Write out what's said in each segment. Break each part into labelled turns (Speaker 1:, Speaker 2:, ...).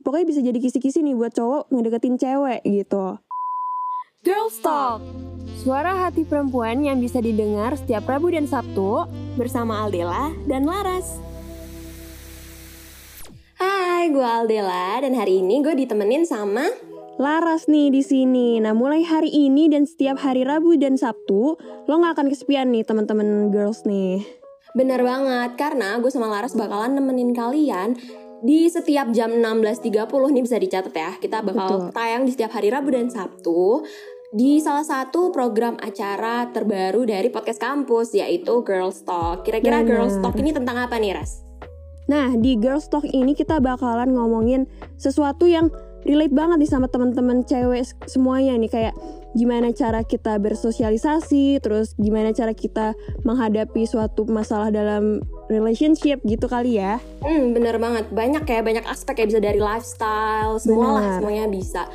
Speaker 1: pokoknya bisa jadi kisi-kisi nih buat cowok ngedeketin cewek gitu.
Speaker 2: Girls Talk Suara hati perempuan yang bisa didengar setiap Rabu dan Sabtu bersama Aldela dan Laras.
Speaker 3: Hai, gue Aldela dan hari ini gue ditemenin sama
Speaker 1: Laras nih di sini. Nah, mulai hari ini dan setiap hari Rabu dan Sabtu, lo nggak akan kesepian nih teman-teman girls nih.
Speaker 3: Bener banget, karena gue sama Laras bakalan nemenin kalian di setiap jam 16.30 nih bisa dicatat ya. Kita bakal
Speaker 1: Betul.
Speaker 3: tayang di setiap hari Rabu dan Sabtu di salah satu program acara terbaru dari podcast kampus yaitu Girls Talk. Kira-kira. Girls Talk ini tentang apa nih, Ras?
Speaker 1: Nah, di Girls Talk ini kita bakalan ngomongin sesuatu yang relate banget nih sama teman-teman cewek semuanya nih kayak gimana cara kita bersosialisasi, terus gimana cara kita menghadapi suatu masalah dalam relationship gitu kali ya.
Speaker 3: Hmm, bener banget. Banyak ya, banyak aspek ya bisa dari lifestyle, semua lah, semuanya bisa.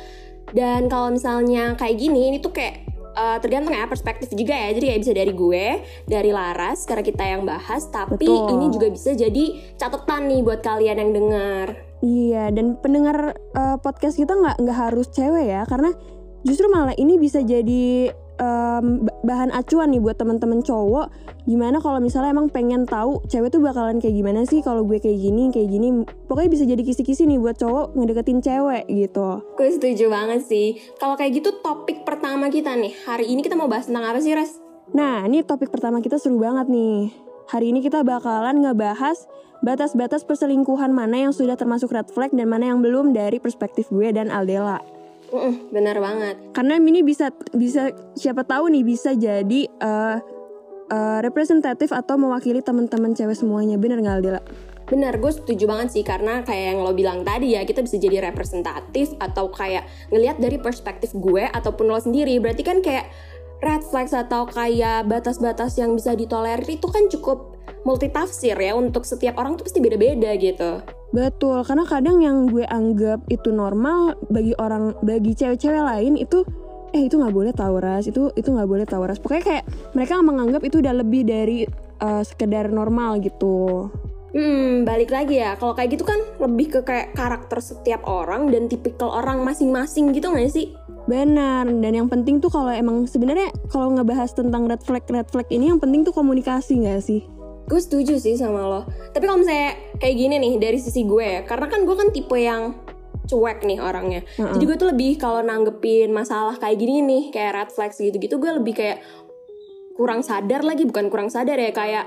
Speaker 3: Dan kalau misalnya kayak gini, ini tuh kayak uh, tergantung ya perspektif juga ya. Jadi ya bisa dari gue, dari Laras, karena kita yang bahas. Tapi
Speaker 1: Betul.
Speaker 3: ini juga bisa jadi catatan nih buat kalian yang dengar.
Speaker 1: Iya, dan pendengar uh, podcast kita nggak nggak harus cewek ya, karena justru malah ini bisa jadi um, ba- bahan acuan nih buat teman-teman cowok. Gimana kalau misalnya emang pengen tahu cewek tuh bakalan kayak gimana sih kalau gue kayak gini, kayak gini. Pokoknya bisa jadi kisi-kisi nih buat cowok ngedeketin cewek gitu.
Speaker 3: Gue setuju banget sih. Kalau kayak gitu topik pertama kita nih. Hari ini kita mau bahas tentang apa sih, Ras?
Speaker 1: Nah, ini topik pertama kita seru banget nih. Hari ini kita bakalan ngebahas batas-batas perselingkuhan mana yang sudah termasuk red flag dan mana yang belum dari perspektif gue dan Aldela.
Speaker 3: Mm-mm, bener banget.
Speaker 1: karena ini bisa bisa siapa tahu nih bisa jadi eh, eh, representatif atau mewakili teman-teman cewek semuanya bener nggak Aldila?
Speaker 3: Bener, gue setuju banget sih karena kayak yang lo bilang tadi ya kita bisa jadi representatif atau kayak ngelihat dari perspektif gue ataupun lo sendiri. Berarti kan kayak red flags atau kayak batas-batas yang bisa ditolerir itu kan cukup multitafsir ya untuk setiap orang tuh pasti beda-beda gitu.
Speaker 1: Betul, karena kadang yang gue anggap itu normal bagi orang bagi cewek-cewek lain itu eh itu nggak boleh tahu ras itu itu nggak boleh tahu ras pokoknya kayak mereka menganggap itu udah lebih dari eh, sekedar normal gitu
Speaker 3: Hmm, balik lagi ya. Kalau kayak gitu kan lebih ke kayak karakter setiap orang dan tipikal orang masing-masing gitu nggak sih?
Speaker 1: Benar, dan yang penting tuh kalau emang sebenarnya kalau ngebahas tentang red flag red flag ini yang penting tuh komunikasi nggak sih?
Speaker 3: Gue setuju sih sama lo. Tapi kalau misalnya kayak gini nih dari sisi gue ya, karena kan gue kan tipe yang cuek nih orangnya.
Speaker 1: Mm-mm.
Speaker 3: Jadi gue tuh lebih kalau nanggepin masalah kayak gini nih, kayak red flags gitu-gitu, gue lebih kayak kurang sadar lagi, bukan kurang sadar ya, kayak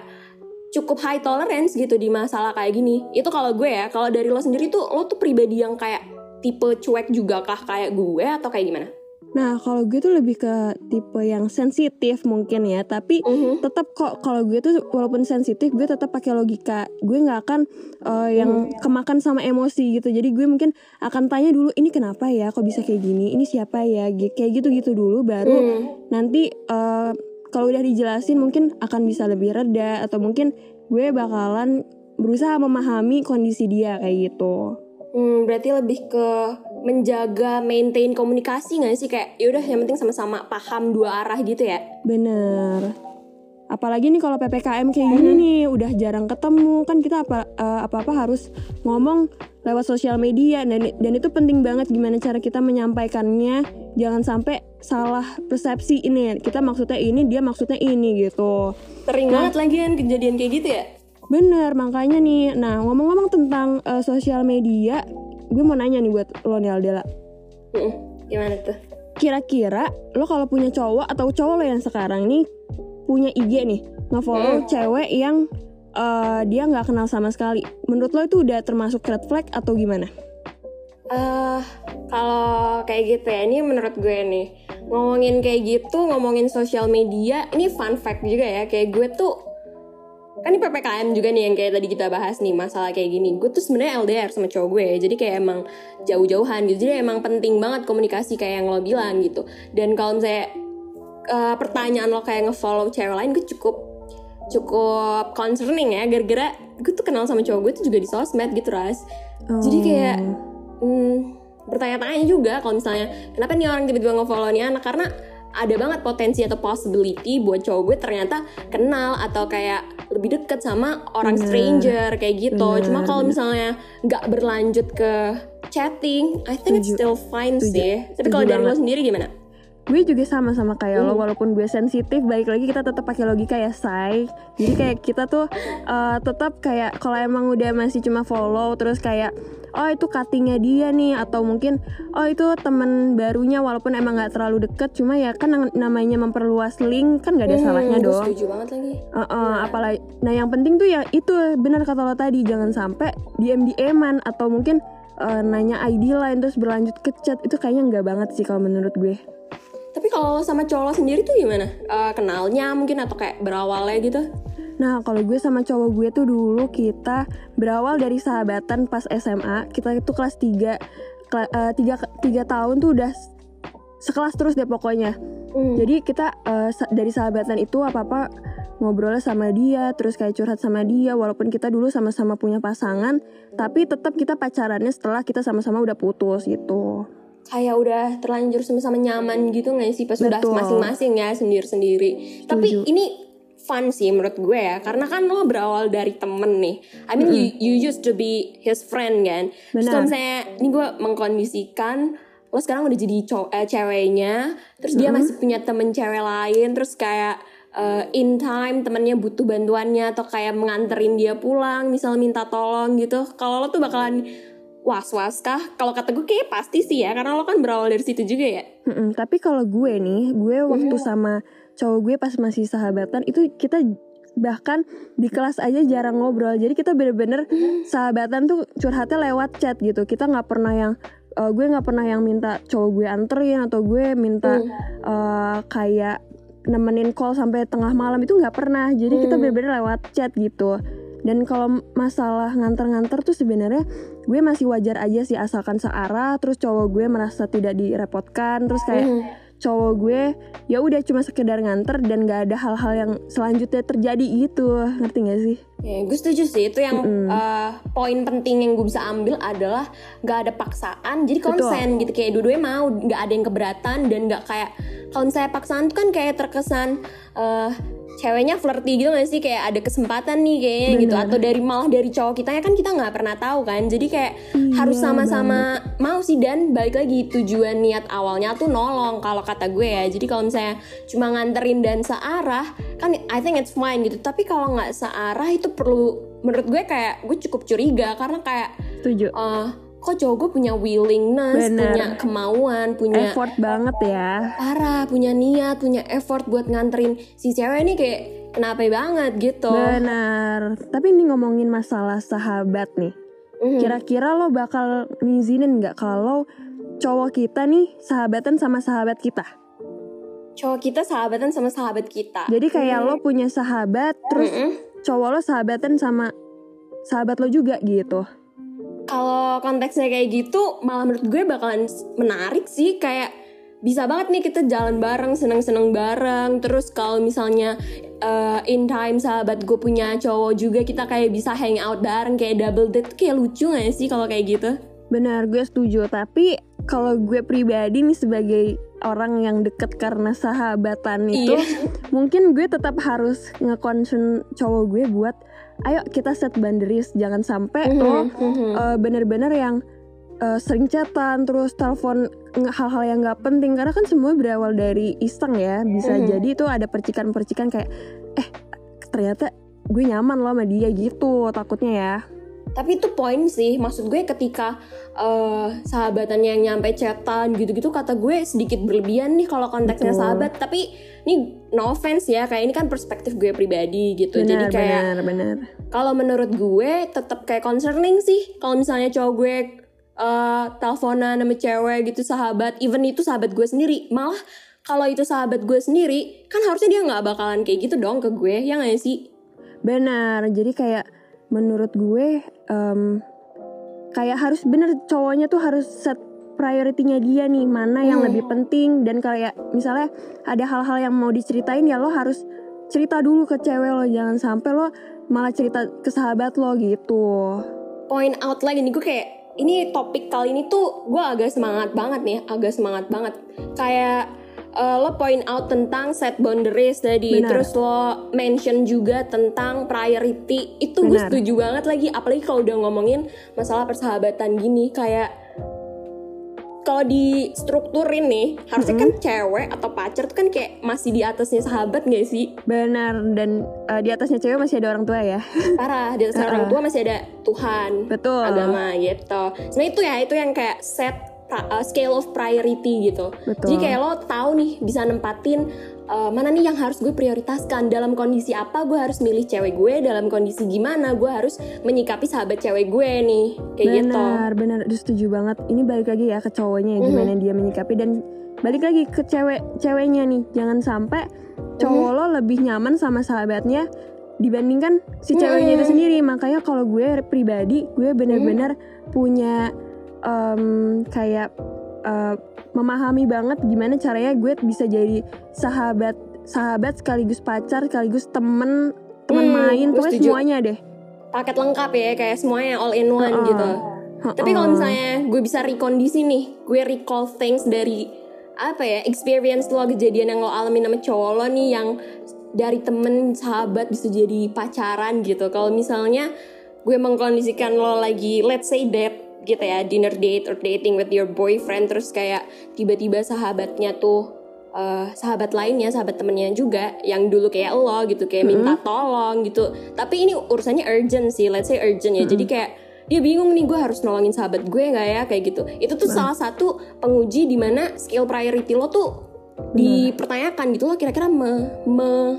Speaker 3: cukup high tolerance gitu di masalah kayak gini. Itu kalau gue ya, kalau dari lo sendiri tuh, lo tuh pribadi yang kayak tipe cuek juga kah kayak gue atau kayak gimana?
Speaker 1: Nah, kalau gue tuh lebih ke tipe yang sensitif mungkin ya, tapi
Speaker 3: Mhm.
Speaker 1: tetap kok kalau gue tuh walaupun sensitif gue tetap pakai logika. Gue nggak akan uh, yang kemakan sama emosi gitu. Jadi gue mungkin akan tanya dulu ini kenapa ya kok bisa kayak gini? Ini siapa ya? Gi- kayak gitu gitu dulu baru
Speaker 3: Hmm.
Speaker 1: nanti uh, kalau udah dijelasin mungkin akan bisa lebih reda atau mungkin gue bakalan berusaha memahami kondisi dia kayak gitu.
Speaker 3: Hmm, berarti lebih ke menjaga maintain komunikasi nggak sih? Kayak yaudah yang penting sama-sama paham dua arah gitu ya?
Speaker 1: Bener. Apalagi nih kalau PPKM kayak gini nih udah jarang ketemu. Kan kita apa eh, apa-apa harus ngomong lewat sosial media. Dan dan itu penting banget gimana cara kita menyampaikannya. Jangan sampai salah persepsi ini. Kita maksudnya ini dia maksudnya ini gitu.
Speaker 3: Sering banget lagi kan kejadian kayak gitu ya?
Speaker 1: Bener makanya nih. Nah ngomong-ngomong tentang eh, sosial media gue mau nanya nih buat lo nih Aldela.
Speaker 3: Mm-mm, gimana tuh?
Speaker 1: Kira-kira lo kalau punya cowok atau cowok lo yang sekarang nih punya IG nih ngefollow cewek yang eh, dia nggak kenal sama sekali. Menurut lo itu udah termasuk red flag atau gimana?
Speaker 3: Eh kalau kayak gitu ya ini menurut gue nih. Ngomongin kayak gitu ngomongin sosial media ini fun fact juga ya. Kayak gue tuh kan ini ppkm juga nih yang kayak tadi kita bahas nih masalah kayak gini. Gue tuh sebenarnya LDR sama cowok gue jadi kayak emang jauh-jauhan gitu. Jadi emang penting banget komunikasi kayak yang lo bilang gitu. Dan kalau misalnya eh, pertanyaan lo kayak ngefollow cewek lain gue cukup cukup concerning ya. Gara-gara gue tuh kenal sama cowok gue tuh juga di sosmed gitu ras. Jadi kayak hmm, bertanya-tanya juga kalau misalnya kenapa nih orang tiba-tiba nge-follow nih anak? Karena ada banget potensi atau possibility buat cowok gue ternyata kenal atau kayak lebih deket sama orang
Speaker 1: Bener.
Speaker 3: stranger kayak gitu.
Speaker 1: Bener,
Speaker 3: Cuma kalau misalnya nggak berlanjut ke chatting I think it's
Speaker 1: Setuju.
Speaker 3: still fine
Speaker 1: Setuju.
Speaker 3: sih tapi kalau dari lo sendiri gimana
Speaker 1: gue juga sama sama kayak lo
Speaker 3: Hmm.
Speaker 1: walaupun gue sensitif balik lagi kita tetap pakai logika ya say jadi kayak kita tuh eh, tetap kayak kalau emang udah masih cuma follow terus kayak oh itu cuttingnya dia nih atau mungkin oh itu temen barunya walaupun emang nggak terlalu deket cuma ya kan nam- namanya memperluas link kan nggak ada salahnya
Speaker 3: Hmm, gue
Speaker 1: dong.
Speaker 3: setuju banget lagi.
Speaker 1: Heeh, apalagi nah yang penting tuh ya itu benar kata lo tadi jangan sampai dm dman atau mungkin eh, nanya ID lain terus berlanjut ke chat itu kayaknya nggak banget sih kalau menurut gue
Speaker 3: tapi kalau sama cowok lo sendiri tuh gimana Eh, kenalnya mungkin atau kayak berawalnya gitu
Speaker 1: Nah, kalau gue sama cowok gue tuh dulu kita berawal dari sahabatan pas SMA. Kita itu kelas 3 tiga, tiga tahun tuh udah sekelas terus deh pokoknya.
Speaker 3: Hmm.
Speaker 1: Jadi kita sa- dari sahabatan itu apa-apa ngobrolnya sama dia, terus kayak curhat sama dia walaupun kita dulu sama-sama punya pasangan, tapi tetap kita pacarannya setelah kita sama-sama udah putus gitu.
Speaker 3: Kayak udah terlanjur sama-sama nyaman gitu nggak sih pas udah masing-masing ya sendiri-sendiri. Tapi ini fun sih menurut gue ya, karena kan lo berawal dari temen nih. I mean you, you used to be his friend kan. Terus
Speaker 1: Benar.
Speaker 3: kalau misalnya ini gue mengkondisikan lo sekarang udah jadi cow- eh, ceweknya, terus dia masih punya temen cewek lain, terus kayak eh, in time temennya butuh bantuannya atau kayak menganterin dia pulang, misal minta tolong gitu. Kalau lo tuh bakalan was-was kah? Kalau kata gue kayak pasti sih ya, karena lo kan berawal dari situ juga ya.
Speaker 1: Mm-mm, tapi kalau gue nih, gue waktu sama cowok gue pas masih sahabatan itu kita bahkan di kelas aja jarang ngobrol. Jadi kita bener-bener sahabatan tuh curhatnya lewat chat gitu. Kita nggak pernah yang eh, gue nggak pernah yang minta cowok gue anterin atau gue minta eh, kayak nemenin call sampai tengah malam itu nggak pernah. Jadi kita bener-bener lewat chat gitu. Dan kalau masalah nganter-nganter tuh sebenarnya gue masih wajar aja sih asalkan searah terus cowok gue merasa tidak direpotkan terus kayak cowok gue ya udah cuma sekedar nganter dan gak ada hal-hal yang selanjutnya terjadi gitu. Ngerti gak sih?
Speaker 3: Ya, gue setuju sih. Itu yang eh, poin penting yang gue bisa ambil adalah nggak ada paksaan jadi konsen gitu. Kayak dua-duanya mau nggak ada yang keberatan dan nggak kayak kalau misalnya paksaan tuh kan kayak terkesan eh, ceweknya flirty gitu gak sih? Kayak ada kesempatan nih kayaknya gitu. Atau dari malah dari cowok kita kan kita nggak pernah tahu kan. Jadi kayak harus sama-sama mau sih. Dan balik lagi tujuan niat awalnya tuh nolong kalau kata gue ya. Jadi kalau misalnya cuma nganterin dan searah kan I think it's fine gitu. Tapi kalau nggak searah itu perlu menurut gue kayak gue cukup curiga. Karena kayak
Speaker 1: setuju.
Speaker 3: eh kok cowok gue punya willingness
Speaker 1: Bener.
Speaker 3: punya kemauan punya
Speaker 1: effort banget ya.
Speaker 3: Parah punya niat punya effort buat nganterin si cewek ini kayak kenapa banget gitu.
Speaker 1: Benar tapi ini ngomongin masalah sahabat nih.
Speaker 3: Mhm.
Speaker 1: kira-kira lo bakal ngizinin nggak kalau cowok kita nih sahabatan sama sahabat kita?
Speaker 3: Cowok kita sahabatan sama sahabat kita.
Speaker 1: Jadi kayak lo punya sahabat terus
Speaker 3: Mm-mm.
Speaker 1: cowok lo sahabatan sama sahabat lo juga gitu
Speaker 3: kalau konteksnya kayak gitu malah menurut gue bakalan menarik sih kayak bisa banget nih kita jalan bareng seneng-seneng bareng terus kalau misalnya uh, in time sahabat gue punya cowok juga kita kayak bisa hang out bareng kayak double date kayak lucu gak sih kalau kayak gitu
Speaker 1: Benar, gue setuju. Tapi kalau gue pribadi nih sebagai orang yang deket karena sahabatan itu,
Speaker 3: Iya.
Speaker 1: mungkin gue tetap harus nge-concern cowok gue buat, ayo kita set boundaries, jangan sampai lo
Speaker 3: Mhm.
Speaker 1: uh, bener-bener yang uh, sering chatan, terus telepon hal-hal yang nggak penting. Karena kan semua berawal dari iseng ya, bisa
Speaker 3: Mhm.
Speaker 1: jadi itu ada percikan-percikan kayak, eh ternyata gue nyaman loh sama dia gitu, takutnya ya.
Speaker 3: Tapi itu poin sih, maksud gue ketika eh, sahabatannya yang nyampe chatan gitu-gitu kata gue sedikit berlebihan nih kalau konteksnya
Speaker 1: Betul.
Speaker 3: sahabat. Tapi ini no offense ya, kayak ini kan perspektif gue pribadi gitu. Jadi
Speaker 1: Benar,
Speaker 3: kayak
Speaker 1: benar, benar.
Speaker 3: kalau menurut gue tetap kayak concerning sih. Kalau misalnya cowok gue eh, teleponan sama cewek gitu sahabat, even itu sahabat gue sendiri, malah kalau itu sahabat gue sendiri, kan harusnya dia nggak bakalan kayak gitu dong ke gue, ya nggak sih?
Speaker 1: Benar, jadi kayak menurut gue em, kayak harus bener cowoknya tuh harus set prioritinya dia nih mana yang lebih penting. Dan kayak misalnya ada hal-hal yang mau diceritain ya lo harus cerita dulu ke cewek lo. Jangan sampai lo malah cerita ke sahabat lo gitu.
Speaker 3: point out lagi nih gue kayak ini topik kali ini tuh gue agak semangat banget nih agak semangat banget. Kayak eh, lo point out tentang set boundaries tadi
Speaker 1: Benar.
Speaker 3: terus lo mention juga tentang priority itu gue setuju banget lagi apalagi kalau udah ngomongin masalah persahabatan gini kayak kalau di strukturin nih harusnya kan cewek atau pacar tuh kan kayak masih di atasnya sahabat gak sih
Speaker 1: Benar dan eh, di atasnya cewek masih ada orang tua ya.
Speaker 3: parah di atas orang tua masih ada Tuhan
Speaker 1: Betul.
Speaker 3: agama gitu nah itu ya itu yang kayak set uh, scale of priority gitu
Speaker 1: Betul.
Speaker 3: jadi kayak lo tahu nih bisa nempatin uh, mana nih yang harus gue prioritaskan dalam kondisi apa gue harus milih cewek gue dalam kondisi gimana gue harus menyikapi sahabat cewek gue nih kayak gitu
Speaker 1: benar, benar. Setuju banget. Ini balik lagi ya ke cowoknya ya, gimana dia menyikapi dan balik lagi ke cewek ceweknya nih. Jangan sampai cowok lo lebih nyaman sama sahabatnya dibandingkan si ceweknya itu sendiri. Makanya kalau gue pribadi, gue benar-benar punya em, kayak eh, memahami banget gimana caranya gue bisa jadi sahabat sahabat sekaligus pacar sekaligus temen temen
Speaker 3: Hmm,
Speaker 1: main pokoknya
Speaker 3: setuju.
Speaker 1: semuanya deh
Speaker 3: paket lengkap ya kayak semuanya all in one
Speaker 1: Ha-ha.
Speaker 3: gitu tapi kalau misalnya gue bisa rekondisi nih gue recall things dari apa ya experience lo kejadian yang lo alami sama cowok lo nih yang dari temen sahabat bisa jadi pacaran gitu kalau misalnya gue mengkondisikan lo lagi let's say date gitu ya dinner date or dating with your boyfriend terus kayak tiba-tiba sahabatnya tuh eh, sahabat lainnya sahabat temennya juga yang dulu kayak lo gitu kayak minta tolong gitu. Tapi ini urusannya urgent sih let's say urgent ya. Jadi kayak dia bingung nih gue harus nolongin sahabat gue nggak ya kayak gitu. Itu tuh salah satu penguji di mana skill priority lo tuh dipertanyakan gitu. Lo kira-kira me, me-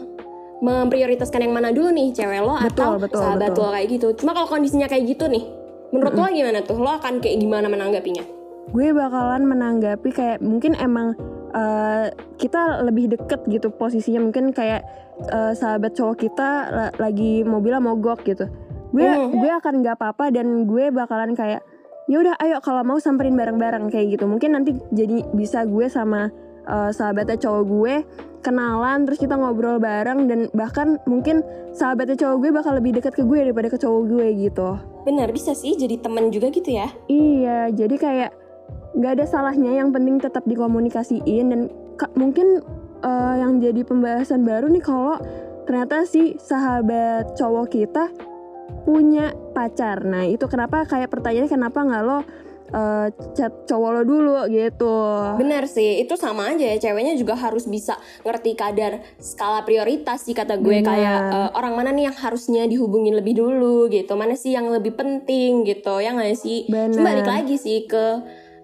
Speaker 3: memprioritaskan yang mana dulu nih cewek lo atau
Speaker 1: Betul, betul,
Speaker 3: sahabat
Speaker 1: betul.
Speaker 3: lo kayak gitu. Cuma kalau kondisinya kayak gitu nih menurut lo gimana tuh? Lo akan kayak gimana menanggapinya?
Speaker 1: Gue bakalan menanggapi kayak mungkin emang uh, kita lebih deket gitu posisinya. Mungkin kayak uh, sahabat cowok kita la- lagi mobilnya mogok gitu. Gue
Speaker 3: Hmm.
Speaker 1: gue akan nggak apa-apa dan gue bakalan kayak ya udah ayo kalau mau samperin bareng-bareng kayak gitu. Mungkin nanti jadi bisa gue sama uh, sahabatnya cowok gue kenalan terus kita ngobrol bareng dan bahkan mungkin sahabatnya cowok gue bakal lebih dekat ke gue daripada ke cowok gue gitu
Speaker 3: benar bisa sih jadi temen juga gitu ya
Speaker 1: Iya, jadi kayak nggak ada salahnya. Yang penting tetap dikomunikasiin dan mungkin eh, yang jadi pembahasan baru nih kalau ternyata si sahabat cowok kita punya pacar. Nah itu kenapa kayak pertanyaannya kenapa nggak lo eh, chat cowok lo dulu gitu?
Speaker 3: Benar sih, itu sama aja ya. Ceweknya juga harus bisa ngerti kadar skala prioritas sih kata gue
Speaker 1: Benar.
Speaker 3: kayak eh, orang mana nih yang harusnya dihubungin lebih dulu gitu. Mana sih yang lebih penting gitu. Ya nggak sih?
Speaker 1: Benar.
Speaker 3: Cuma balik lagi sih ke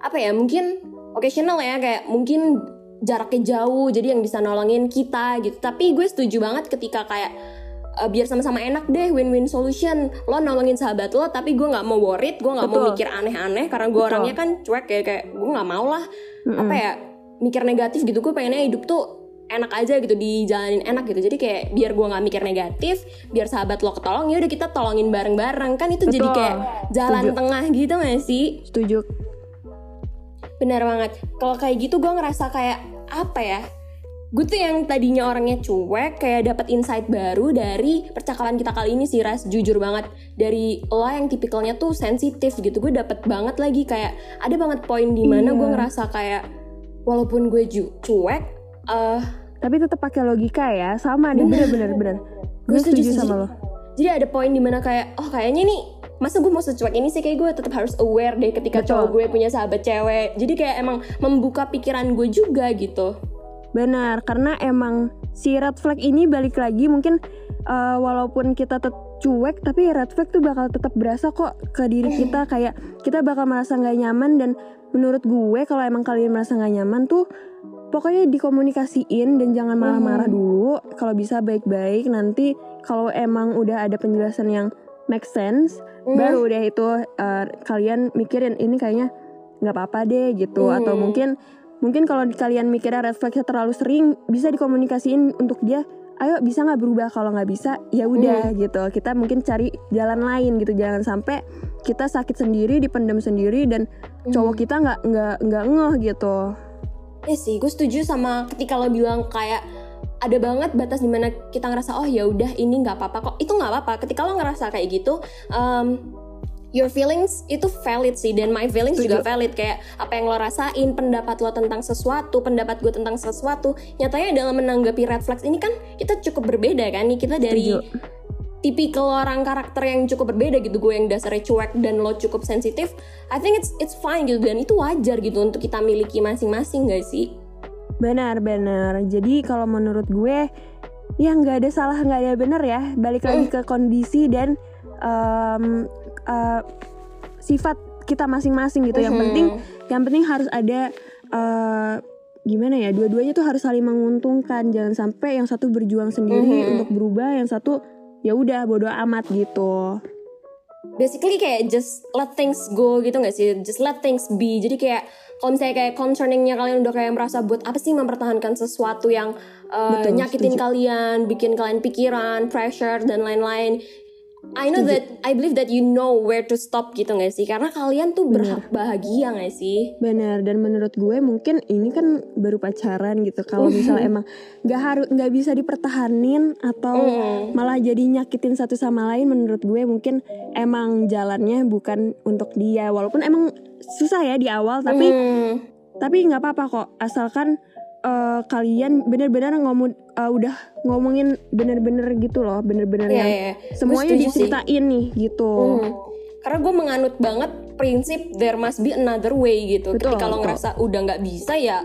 Speaker 3: apa ya? Mungkin occasional ya kayak mungkin jaraknya jauh jadi yang bisa nolongin kita gitu. Tapi gue setuju banget ketika kayak eh, biar sama-sama enak deh win-win solution. Lo nolongin sahabat lo tapi gue nggak mau worried gue nggak mau mikir aneh-aneh karena gue orangnya kan cuek ya kayak gue nggak mau lah.
Speaker 1: Mm-mm.
Speaker 3: apa ya mikir negatif gitu gue pengennya hidup tuh enak aja gitu dijalanin enak gitu. Jadi kayak biar gue nggak mikir negatif biar sahabat lo ketolong ya udah kita tolongin bareng-bareng. Kan itu jadi
Speaker 1: Betul.
Speaker 3: kayak jalan
Speaker 1: Setuju.
Speaker 3: tengah gitu gak sih?
Speaker 1: Setuju.
Speaker 3: benar banget. Kalau kayak gitu gue ngerasa kayak apa ya gue tuh yang tadinya orangnya cuek kayak dapat insight baru dari percakapan kita kali ini sih ras jujur banget dari lo yang tipikalnya tuh sensitif gitu gue dapet banget lagi kayak ada banget poin di mana
Speaker 1: Iya.
Speaker 3: gue ngerasa kayak walaupun gue ju- cuek eh
Speaker 1: Tapi tetap pakai logika ya, sama nih bener-bener bener. Gue setuju
Speaker 3: sih.
Speaker 1: sama lo.
Speaker 3: jadi ada poin di mana kayak oh kayaknya nih masa gue mau secuek ini sih kayak gue tetap harus aware deh ketika
Speaker 1: Betul.
Speaker 3: cowok gue punya sahabat cewek jadi kayak emang membuka pikiran gue juga gitu
Speaker 1: Benar, karena emang si red flag ini balik lagi mungkin uh, walaupun kita tetap cuek, tapi red flag tuh bakal tetap berasa kok ke diri kita kayak kita bakal merasa nggak nyaman dan menurut gue kalau emang kalian merasa nggak nyaman tuh pokoknya dikomunikasiin dan jangan marah-marah dulu. Kalau bisa baik-baik nanti kalau emang udah ada penjelasan yang make sense,
Speaker 3: Mhm.
Speaker 1: baru deh itu uh, kalian mikirin ini kayaknya nggak apa-apa deh gitu atau
Speaker 3: Hmm.
Speaker 1: mungkin mungkin kalau kalian mikirnya red flagnya terlalu sering bisa dikomunikasiin untuk dia ayo bisa nggak berubah? Kalau nggak bisa ya udah gitu. Kita mungkin cari jalan lain gitu. Jangan sampai kita sakit sendiri dipendam sendiri dan cowok kita nggak nggak nggak ngeh gitu.
Speaker 3: Ya sih, gue setuju sama ketika lo bilang kayak ada banget batas di mana kita ngerasa oh ya udah ini nggak apa-apa kok. Itu nggak apa-apa. Ketika lo ngerasa kayak gitu um, your feelings itu valid sih. Dan my feelings juga valid. Kayak apa yang lo rasain pendapat lo tentang sesuatu pendapat gue tentang sesuatu nyatanya dalam menanggapi red flags ini kan kita cukup berbeda kan? Nih kita dari
Speaker 1: Setuju.
Speaker 3: tipikal orang karakter yang cukup berbeda gitu. Gue yang dasarnya cuek dan lo cukup sensitif. I think it's it's fine gitu. Dan itu wajar gitu untuk kita miliki masing-masing gak sih?
Speaker 1: Benar, benar. Jadi kalau menurut gue ya nggak ada salah nggak ada benar ya. Balik lagi ke kondisi dan em, eh, sifat kita masing-masing gitu. Yang
Speaker 3: Mhm.
Speaker 1: penting, yang penting harus ada eh, gimana ya? Dua-duanya tuh harus saling menguntungkan. Jangan sampai yang satu berjuang sendiri
Speaker 3: Mhm.
Speaker 1: untuk berubah, yang satu ya udah bodoh amat gitu.
Speaker 3: basically kayak just let things go gitu gak sih just let things be jadi kayak kalau misalnya kayak concerningnya kalian udah kayak merasa buat apa sih mempertahankan sesuatu yang uh,
Speaker 1: Betul,
Speaker 3: nyakitin
Speaker 1: setuju.
Speaker 3: kalian bikin kalian pikiran pressure dan lain-lain I know that I believe that you know where to stop gitu gak sih karena kalian tuh berhak bahagia gak sih
Speaker 1: Benar dan menurut gue mungkin ini kan baru pacaran gitu. Kalau misalnya emang nggak harus nggak bisa dipertahanin atau
Speaker 3: Mm.
Speaker 1: malah jadi nyakitin satu sama lain menurut gue mungkin emang jalannya bukan untuk dia. Walaupun emang susah ya di awal tapi
Speaker 3: Hmm.
Speaker 1: tapi nggak apa-apa kok asalkan eh, kalian bener-bener ngomong eh, udah ngomongin bener-bener gitu loh, bener-bener
Speaker 3: Iya,
Speaker 1: yang
Speaker 3: iya.
Speaker 1: semuanya
Speaker 3: setuju sih.
Speaker 1: diceritain nih gitu.
Speaker 3: Hmm. Karena gue menganut banget prinsip there must be another way gitu.
Speaker 1: Betul,
Speaker 3: Ketika lo ngerasa udah nggak bisa ya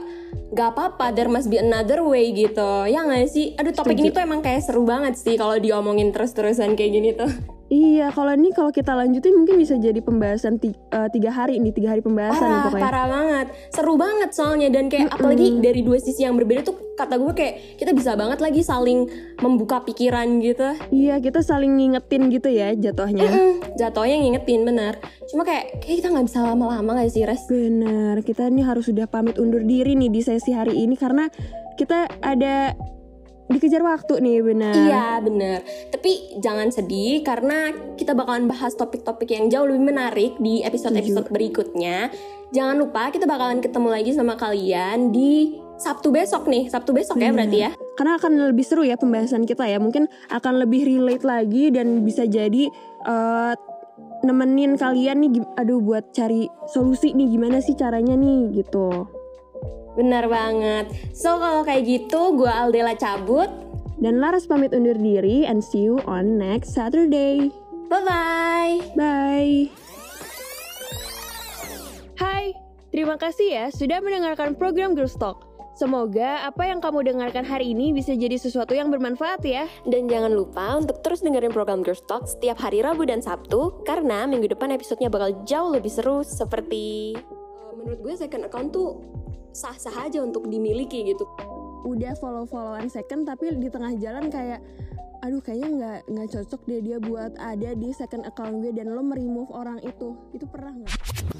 Speaker 3: nggak apa-apa there must be another way gitu. Ya nggak sih? Aduh topik
Speaker 1: Setuju.
Speaker 3: ini tuh emang kayak seru banget sih kalau diomongin terus-terusan kayak gini tuh.
Speaker 1: Iya, kalau ini kalau kita lanjutin mungkin bisa jadi pembahasan ti- eh, tiga hari ini tiga hari pembahasan
Speaker 3: Parah,
Speaker 1: pokoknya.
Speaker 3: parah banget. Seru banget soalnya dan kayak apalagi dari dua sisi yang berbeda tuh kata gue kayak kita bisa banget lagi saling membuka pikiran gitu.
Speaker 1: Iya, kita saling ngingetin gitu ya jatuhnya.
Speaker 3: Hmm, jatuhnya ngingetin bener. Cuma kayak kayak kita nggak bisa lama-lama gak sih Res?
Speaker 1: Benar, kita ini harus sudah pamit undur diri nih di sesi hari ini karena kita ada dikejar waktu nih, benar.
Speaker 3: Iya bener Tapi jangan sedih karena kita bakalan bahas topik-topik yang jauh lebih menarik di episode-episode berikutnya Jangan lupa kita bakalan ketemu lagi sama kalian di Sabtu besok nih Sabtu besok ya berarti ya
Speaker 1: Karena akan lebih seru ya pembahasan kita ya. Mungkin akan lebih relate lagi dan bisa jadi eh, nemenin kalian nih aduh buat cari solusi nih gimana sih caranya nih gitu.
Speaker 3: Bener banget So kalau kayak gitu gue Aldela cabut
Speaker 1: Dan Laras pamit undur diri and see you on next Saturday.
Speaker 3: Bye-bye
Speaker 1: Bye.
Speaker 2: Hai, terima kasih ya sudah mendengarkan program Girls Talk. Semoga apa yang kamu dengarkan hari ini bisa jadi sesuatu yang bermanfaat ya.
Speaker 3: Dan jangan lupa untuk terus dengerin program Girls Talk setiap hari Rabu dan Sabtu Karena minggu depan episodenya bakal jauh lebih seru seperti Eh, Menurut gue second account tuh sah-sah aja untuk dimiliki gitu.
Speaker 1: Udah follow-followan second tapi di tengah jalan kayak aduh kayaknya nggak nggak cocok deh dia buat ada di second account gue dan lo meremove orang itu. Itu pernah nggak